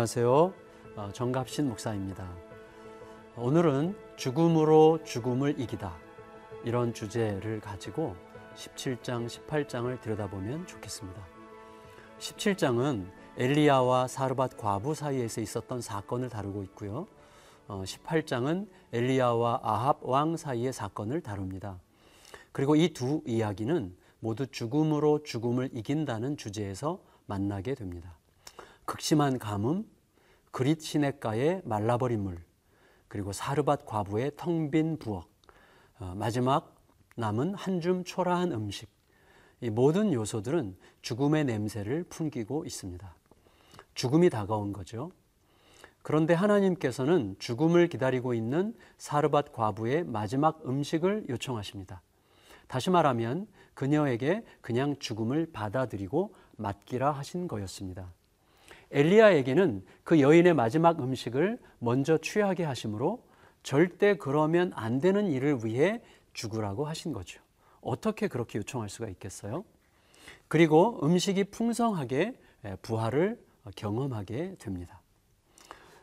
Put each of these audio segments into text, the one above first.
안녕하세요. 어, 정갑신 목사입니다. 오늘은 죽음으로 죽음을 이기다 이런 주제를 가지고 17장, 18장을 들여다보면 좋겠습니다. 17장은 엘리야와 사르밧 과부 사이에서 있었던 사건을 다루고 있고요. 18장은 어, 엘리야와 아합 왕 사이의 사건을 다룹니다. 그리고 이 두 이야기는 모두 죽음으로 죽음을 이긴다는 주제에서 만나게 됩니다. 극심한 가뭄, 그릿 시냇가의 말라버린 물, 그리고 사르밧 과부의 텅 빈 부엌, 어, 마지막 남은 한 줌 초라한 음식, 이 모든 요소들은 죽음의 냄새를 풍기고 있습니다. 죽음이 다가온 거죠. 그런데 하나님께서는 죽음을 기다리고 있는 사르밧 과부의 마지막 음식을 요청하십니다. 다시 말하면 그녀에게 그냥 죽음을 받아들이고 맡기라 하신 거였습니다. 엘리야에게는 그 여인의 마지막 음식을 먼저 취하게 하심으로 절대 그러면 안 되는 일을 위해 죽으라고 하신 거죠. 어떻게 그렇게 요청할 수가 있겠어요? 그리고 음식이 풍성하게 부활을 경험하게 됩니다.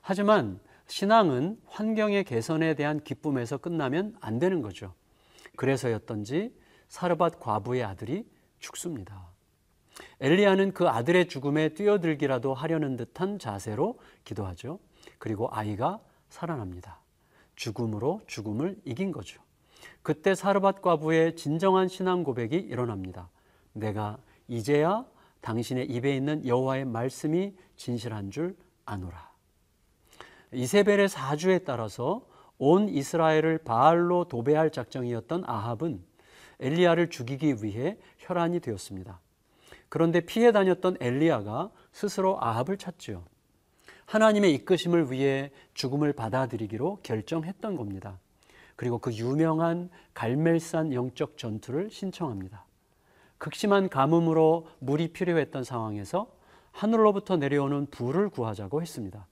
하지만 신앙은 환경의 개선에 대한 기쁨에서 끝나면 안 되는 거죠. 그래서였던지 사르밧 과부의 아들이 죽습니다. 엘리야는 그 아들의 죽음에 뛰어들기라도 하려는 듯한 자세로 기도하죠. 그리고 아이가 살아납니다. 죽음으로 죽음을 이긴 거죠. 그때 사르밧 과부의 진정한 신앙 고백이 일어납니다. 내가 이제야 당신의 입에 있는 여호와의 말씀이 진실한 줄 아노라. 이세벨의 사주에 따라서 온 이스라엘을 바알로 도배할 작정이었던 아합은 엘리야를 죽이기 위해 혈안이 되었습니다. 그런데 피해 다녔던 엘리야가 스스로 아합을 찾지요. 하나님의 이끄심을 위해 죽음을 받아들이기로 결정했던 겁니다. 그리고 그 유명한 갈멜산 영적 전투를 신청합니다. 극심한 가뭄으로 물이 필요했던 상황에서 하늘로부터 내려오는 불을 구하자고 했습니다.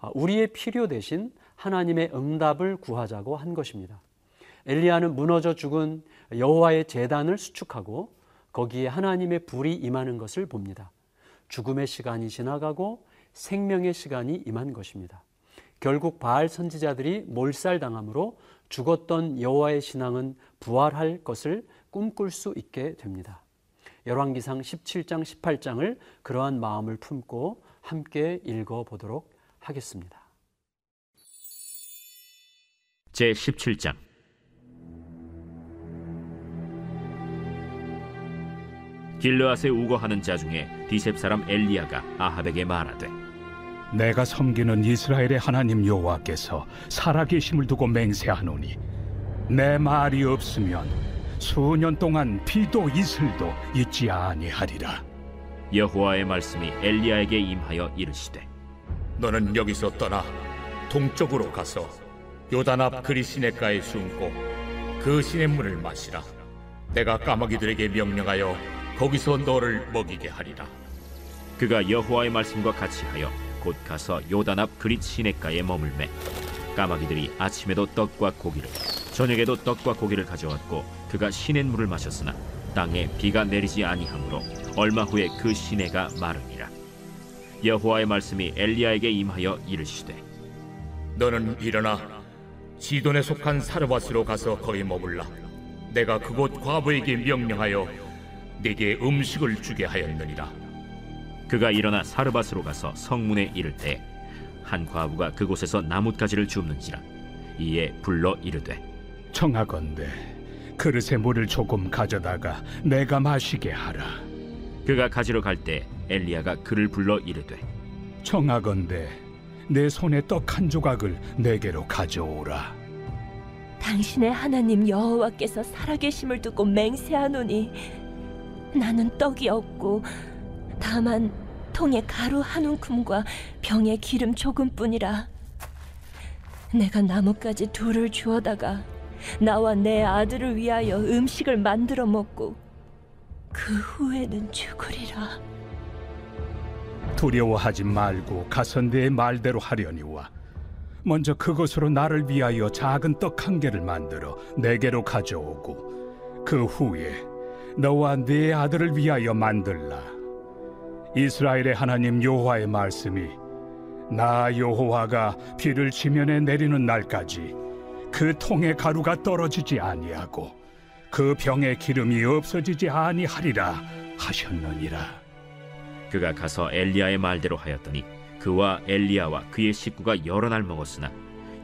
아, 우리의 필요 대신 하나님의 응답을 구하자고 한 것입니다. 엘리야는 무너져 죽은 여호와의 재단을 수축하고 거기에 하나님의 불이 임하는 것을 봅니다. 죽음의 시간이 지나가고 생명의 시간이 임한 것입니다. 결국 바알 선지자들이 몰살당함으로 죽었던 여호와의 신앙은 부활할 것을 꿈꿀 수 있게 됩니다. 열왕기상 17장 18장을 그러한 마음을 품고 함께 읽어 보도록 하겠습니다. 제 17장 길르앗에 우거하는 자 중에 디셉 사람 엘리야가 아합에게 말하되 내가 섬기는 이스라엘의 하나님 여호와께서 살아계심을 두고 맹세하노니 내 말이 없으면 수년 동안 비도 이슬도 있지 아니하리라. 여호와의 말씀이 엘리야에게 임하여 이르시되 너는 여기서 떠나 동쪽으로 가서 요단 앞 그리시네가에 숨고 그 시냇물을 마시라. 내가 까마귀들에게 명령하여 거기서 너를 먹이게 하리라. 그가 여호와의 말씀과 같이 하여 곧 가서 요단 앞 그릿 시냇가에 머물매 까마귀들이 아침에도 떡과 고기를 저녁에도 떡과 고기를 가져왔고 그가 시냇물을 마셨으나 땅에 비가 내리지 아니하므로 얼마 후에 그 시내가 마르니라 여호와의 말씀이 엘리야에게 임하여 이르시되 너는 일어나 시돈에 속한 사르밧으로 가서 거기 머물라 내가 그곳 과부에게 명령하여 내게 음식을 주게 하였느니라. 그가 일어나 사르밧으로 가서 성문에 이를 때 한 과부가 그곳에서 나뭇가지를 줍는지라 이에 불러 이르되 청하건대 그릇에 물을 조금 가져다가 내가 마시게 하라. 그가 가지러 갈 때 엘리야가 그를 불러 이르되 청하건대 내 손에 떡 한 조각을 내게로 가져오라. 당신의 하나님 여호와께서 살아계심을 두고 맹세하노니 나는 떡이 없고 다만 통에 가루 한 움큼과 병에 기름 조금뿐이라. 내가 나뭇가지 둘을 주어다가 나와 내 아들을 위하여 음식을 만들어 먹고 그 후에는 죽으리라. 두려워하지 말고 가선대의 말대로 하려니와 먼저 그것으로 나를 위하여 작은 떡 한 개를 만들어 내게로 가져오고 그 후에 너와 네 아들을 위하여 만들라. 이스라엘의 하나님 여호와의 말씀이 나 여호와가 비를 지면에 내리는 날까지 그 통의 가루가 떨어지지 아니하고 그 병의 기름이 없어지지 아니하리라 하셨느니라. 그가 가서 엘리야의 말대로 하였더니 그와 엘리야와 그의 식구가 여러 날 먹었으나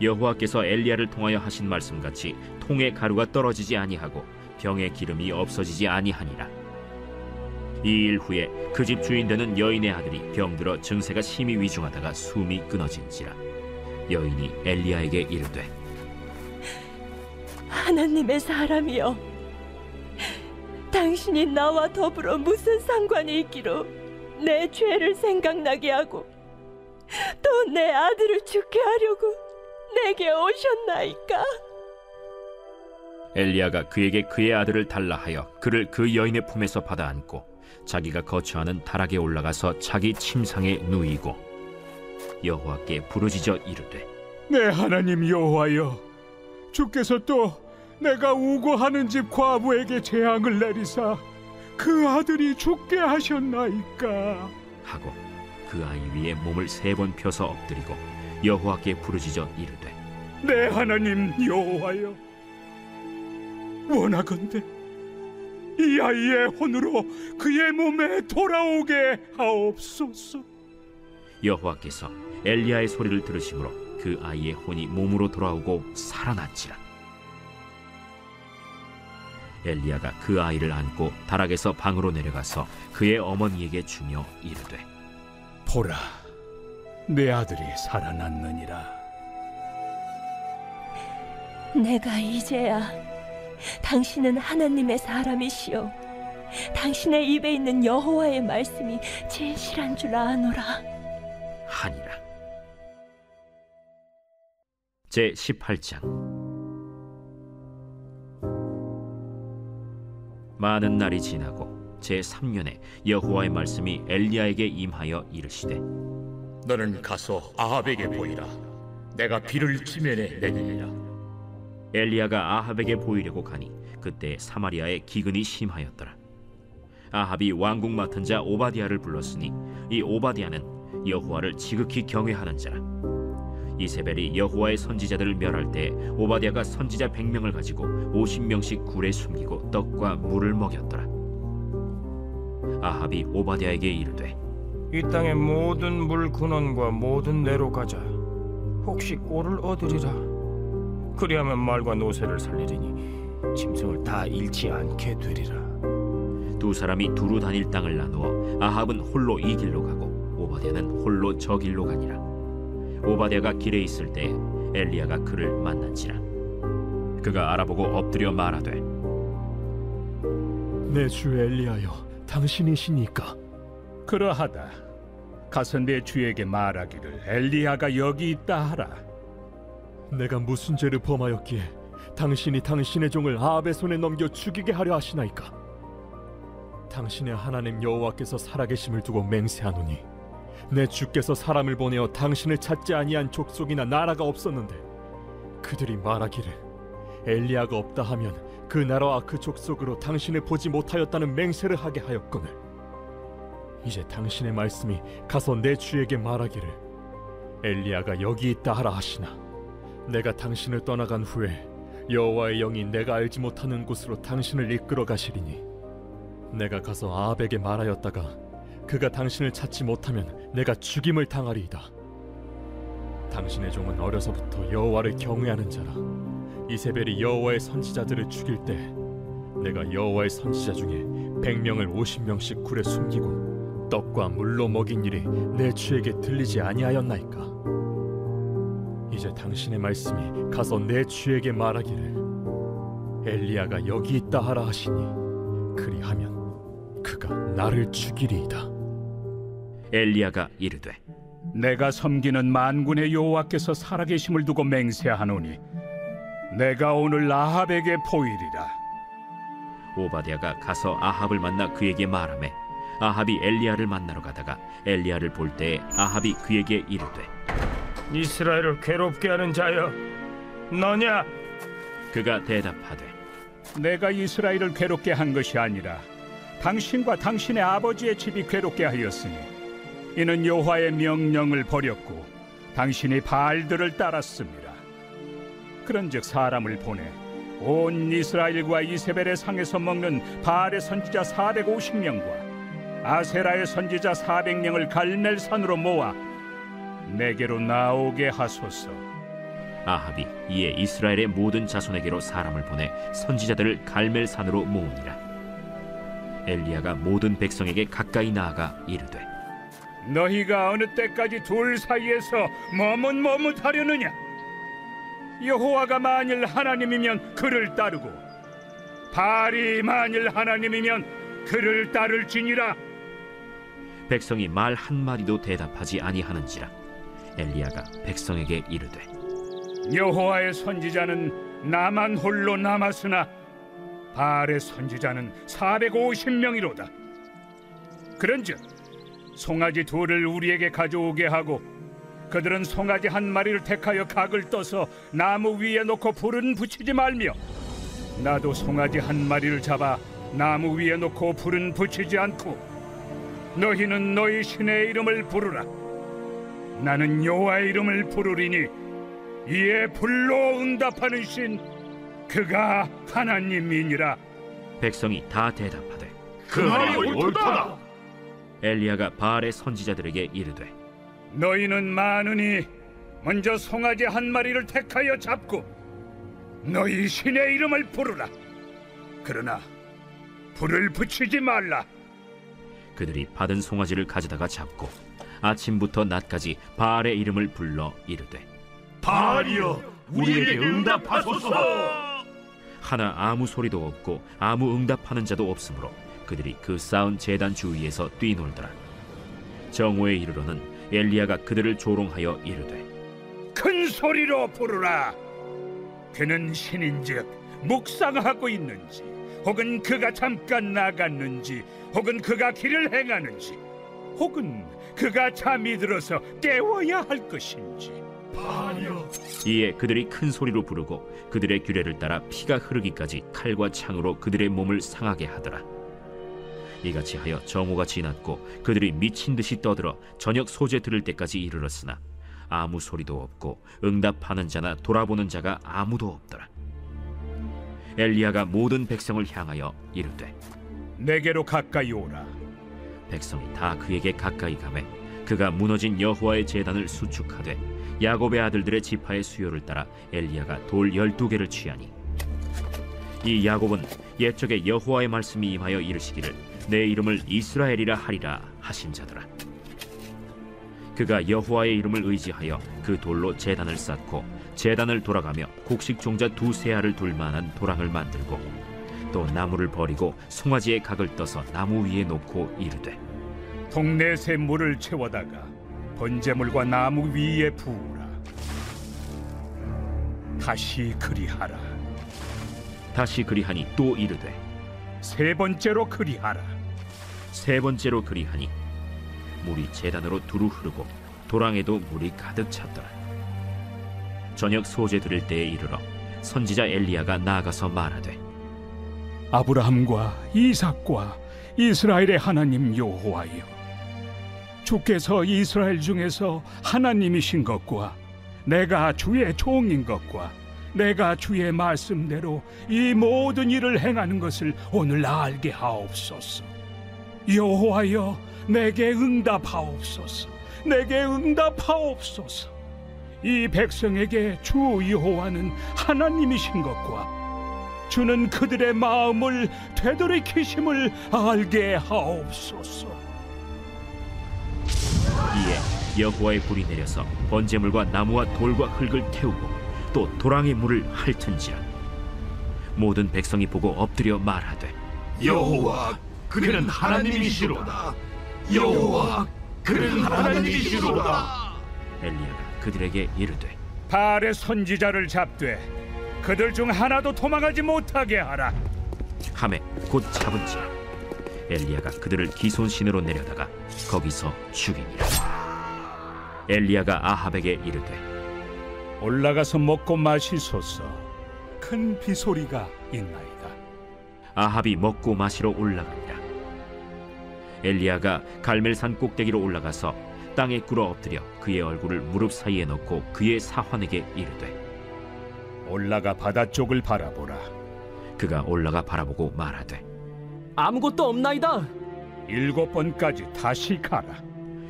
여호와께서 엘리야를 통하여 하신 말씀같이 통의 가루가 떨어지지 아니하고 병의 기름이 없어지지 아니하니라. 이 일 후에 그 집 주인 되는 여인의 아들이 병들어 증세가 심히 위중하다가 숨이 끊어진지라 여인이 엘리야에게 이르되 하나님의 사람이여 당신이 나와 더불어 무슨 상관이 있기로 내 죄를 생각나게 하고 또 내 아들을 죽게 하려고 내게 오셨나이까 엘리야가 그에게 그의 아들을 달라 하여 그를 그 여인의 품에서 받아 안고 자기가 거처하는 다락에 올라가서 자기 침상에 누이고 여호와께 부르짖어 이르되 내 하나님 여호와여 주께서 또 내가 우고하는 집 과부에게 재앙을 내리사 그 아들이 죽게 하셨나이까? 하고 그 아이 위에 몸을 세 번 펴서 엎드리고 여호와께 부르짖어 이르되 내 하나님 여호와여 원하건대 이 아이의 혼으로 그의 몸에 돌아오게 하옵소서. 여호와께서 엘리야의 소리를 들으심으로 그 아이의 혼이 몸으로 돌아오고 살아났지라. 엘리야가 그 아이를 안고 다락에서 방으로 내려가서 그의 어머니에게 주며 이르되 보라 내 아들이 살아났느니라. 내가 이제야 당신은 하나님의 사람이시오 당신의 입에 있는 여호와의 말씀이 진실한 줄 아노라 하니라 제 18장 많은 날이 지나고 제 3년에 여호와의 말씀이 엘리야에게 임하여 이르시되 너는 가서 아합에게 보이라. 내가 비를 지면에 내리리라. 엘리야가 아합에게 보이려고 가니 그때 사마리아에 기근이 심하였더라. 아합이 왕궁 맡은 자 오바디아를 불렀으니 이 오바디아는 여호와를 지극히 경외하는 자라. 이세벨이 여호와의 선지자들을 멸할 때 오바디아가 선지자 100명을 가지고 50명씩 굴에 숨기고 떡과 물을 먹였더라. 아합이 오바디아에게 이르되 이 땅의 모든 물 근원과 모든 내로 가자. 혹시 꼴을 얻으리라. 그리하면 말과 노새를 살리리니 짐승을 다 잃지 않게 되리라. 두 사람이 두루 다닐 땅을 나누어 아합은 홀로 이 길로 가고 오바댜는 홀로 저 길로 가니라. 오바댜가 길에 있을 때 엘리야가 그를 만난지라. 그가 알아보고 엎드려 말하되 내 주 엘리하여 당신이시니까. 그러하다. 가서 내 주에게 말하기를 엘리야가 여기 있다 하라 내가 무슨 죄를 범하였기에 당신이 당신의 종을 아합의 손에 넘겨 죽이게 하려 하시나이까? 당신의 하나님 여호와께서 살아계심을 두고 맹세하노니 내 주께서 사람을 보내어 당신을 찾지 아니한 족속이나 나라가 없었는데 그들이 말하기를 엘리야가 없다 하면 그 나라와 그 족속으로 당신을 보지 못하였다는 맹세를 하게 하였거늘. 이제 당신의 말씀이 가서 내 주에게 말하기를 엘리야가 여기 있다 하라 하시나 내가 당신을 떠나간 후에 여호와의 영이 내가 알지 못하는 곳으로 당신을 이끌어 가시리니 내가 가서 아합에게 말하였다가 그가 당신을 찾지 못하면 내가 죽임을 당하리이다. 당신의 종은 어려서부터 여호와를 경외하는 자라. 이세벨이 여호와의 선지자들을 죽일 때 내가 여호와의 선지자 중에 백 명을 오십 명씩 굴에 숨기고 떡과 물로 먹인 일이 내 주에게 들리지 아니하였나이까. 이제 당신의 말씀이 가서 내 주에게 말하기를 엘리야가 여기 있다 하라 하시니 그리하면 그가 나를 죽이리이다. 엘리야가 이르되 내가 섬기는 만군의 여호와께서 살아계심을 두고 맹세하노니 내가 오늘 아합에게 보이리라 오바댜가 가서 아합을 만나 그에게 말하매 아합이 엘리야를 만나러 가다가 엘리야를 볼 때에 아합이 그에게 이르되 이스라엘을 괴롭게 하는 자여, 너냐? 그가 대답하되 내가 이스라엘을 괴롭게 한 것이 아니라 당신과 당신의 아버지의 집이 괴롭게 하였으니 이는 여호와의 명령을 버렸고 당신이 바알들을 따랐습니다. 그런즉 사람을 보내 온 이스라엘과 이세벨의 상에서 먹는 바알의 선지자 450명과 아세라의 선지자 400명을 갈멜산으로 모아 내게로 나오게 하소서. 아합이 이에 이스라엘의 모든 자손에게로 사람을 보내 선지자들을 갈멜산으로 모으니라 엘리야가 모든 백성에게 가까이 나아가 이르되 너희가 어느 때까지 둘 사이에서 머뭇머뭇하려느냐? 여호와가 만일 하나님이면 그를 따르고 바알이 만일 하나님이면 그를 따를지니라. 백성이 말 한마디도 대답하지 아니하는지라 엘리야가 백성에게 이르되 여호와의 선지자는 나만 홀로 남았으나 바알의 선지자는 450명이로다. 그런즉 송아지 둘을 우리에게 가져오게 하고 그들은 송아지 한 마리를 택하여 각을 떠서 나무 위에 놓고 불은 붙이지 말며 나도 송아지 한 마리를 잡아 나무 위에 놓고 불은 붙이지 않고 너희는 너희 신의 이름을 부르라 나는 여호와의 이름을 부르리니 이에 불로 응답하는 신 그가 하나님이니라. 백성이 다 대답하되 그 말이 옳다. 엘리야가 바알의 선지자들에게 이르되 너희는 많으니 먼저 송아지 한 마리를 택하여 잡고 너희 신의 이름을 부르라. 그러나 불을 붙이지 말라. 그들이 받은 송아지를 가져다가 잡고 아침부터 낮까지 바알의 이름을 불러 이르되 바알이여 우리에게 응답하소서. 하나 아무 소리도 없고 아무 응답하는 자도 없으므로 그들이 그 쌓은 제단 주위에서 뛰놀더라 정오에 이르러는 엘리야가 그들을 조롱하여 이르되 큰 소리로 부르라 그는 신인즉 묵상하고 있는지 혹은 그가 잠깐 나갔는지 혹은 그가 길을 행하는지 혹은 그가 잠이 들어서 깨워야 할 것인지 이에 그들이 큰 소리로 부르고 그들의 규례를 따라 피가 흐르기까지 칼과 창으로 그들의 몸을 상하게 하더라. 이같이 하여 정오가 지났고 그들이 미친 듯이 떠들어 저녁 소재 들을 때까지 이르렀으나 아무 소리도 없고 응답하는 자나 돌아보는 자가 아무도 없더라. 엘리야가 모든 백성을 향하여 이르되 내게로 가까이 오라 백성이 다 그에게 가까이 가매 그가 무너진 여호와의 제단을 수축하되 야곱의 아들들의 지파의 수요를 따라 엘리야가 돌 열두 개를 취하니. 이 야곱은 옛적에 여호와의 말씀이 임하여 이르시기를 내 이름을 이스라엘이라 하리라 하신 자더라. 그가 여호와의 이름을 의지하여 그 돌로 제단을 쌓고 제단을 돌아가며 곡식 종자 두세 알을 둘 만한 도랑을 만들고 또 나무를 버리고 송아지의 각을 떠서 나무 위에 놓고 이르되 동네 새 물을 채워다가 번제물과 나무 위에 부으라. 다시 그리하라. 다시 그리하니 또 이르되 세 번째로 그리하라. 세 번째로 그리하니 물이 제단으로 두루 흐르고 도랑에도 물이 가득 찼더라. 저녁 소재 들을 때에 이르러 선지자 엘리야가 나아가서 말하되 아브라함과 이삭과 이스라엘의 하나님 여호와여. 주께서 이스라엘 중에서 하나님이신 것과 내가 주의 종인 것과 내가 주의 말씀대로 이 모든 일을 행하는 것을 오늘 알게 하옵소서. 여호와여 내게 응답하옵소서. 내게 응답하옵소서. 이 백성에게 주 여호와는 하나님이신 것과 주는 그들의 마음을 되돌이키심을 알게 하옵소서. 이에 여호와의 불이 내려서 번제물과 나무와 돌과 흙을 태우고 또 도랑의 물을 핥은지라 모든 백성이 보고 엎드려 말하되 여호와 그는 하나님이시로다. 여호와 그는 하나님이시로다. 엘리야가 그들에게 이르되 발의 선지자를 잡되 그들 중 하나도 도망하지 못하게 하라. 함에 곧 잡은지라 엘리야가 그들을 기손신으로 내려다가 거기서 죽이니라 엘리야가 아합에게 이르되 올라가서 먹고 마시소서. 큰 비소리가 있나이다. 아합이 먹고 마시러 올라가니라 엘리야가 갈멜산 꼭대기로 올라가서 땅에 꿇어 엎드려 그의 얼굴을 무릎 사이에 넣고 그의 사환에게 이르되 올라가 바다 쪽을 바라보라. 그가 올라가 바라보고 말하되 아무것도 없나이다. 일곱 번까지 다시 가라.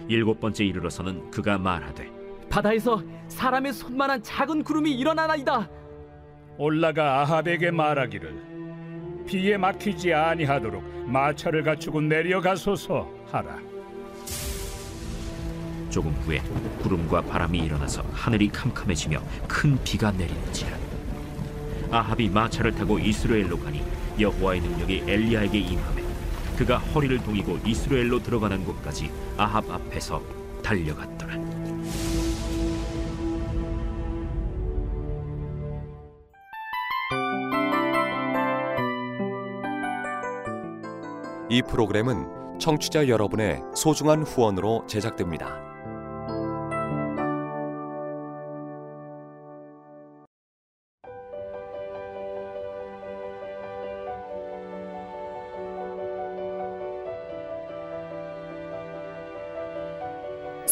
일곱 번째 이르러서는 그가 말하되 바다에서 사람의 손만한 작은 구름이 일어나나이다. 올라가 아합에게 말하기를 비에 막히지 아니하도록 마차를 갖추고 내려가소서 하라. 조금 후에 구름과 바람이 일어나서 하늘이 캄캄해지며 큰 비가 내리는지라 아합이 마차를 타고 이스라엘로 가니 여호와의 능력이 엘리야에게 임하매 그가 허리를 동이고 이스라엘로 들어가는 곳까지 아합 앞에서 달려갔더라 이 프로그램은 청취자 여러분의 소중한 후원으로 제작됩니다.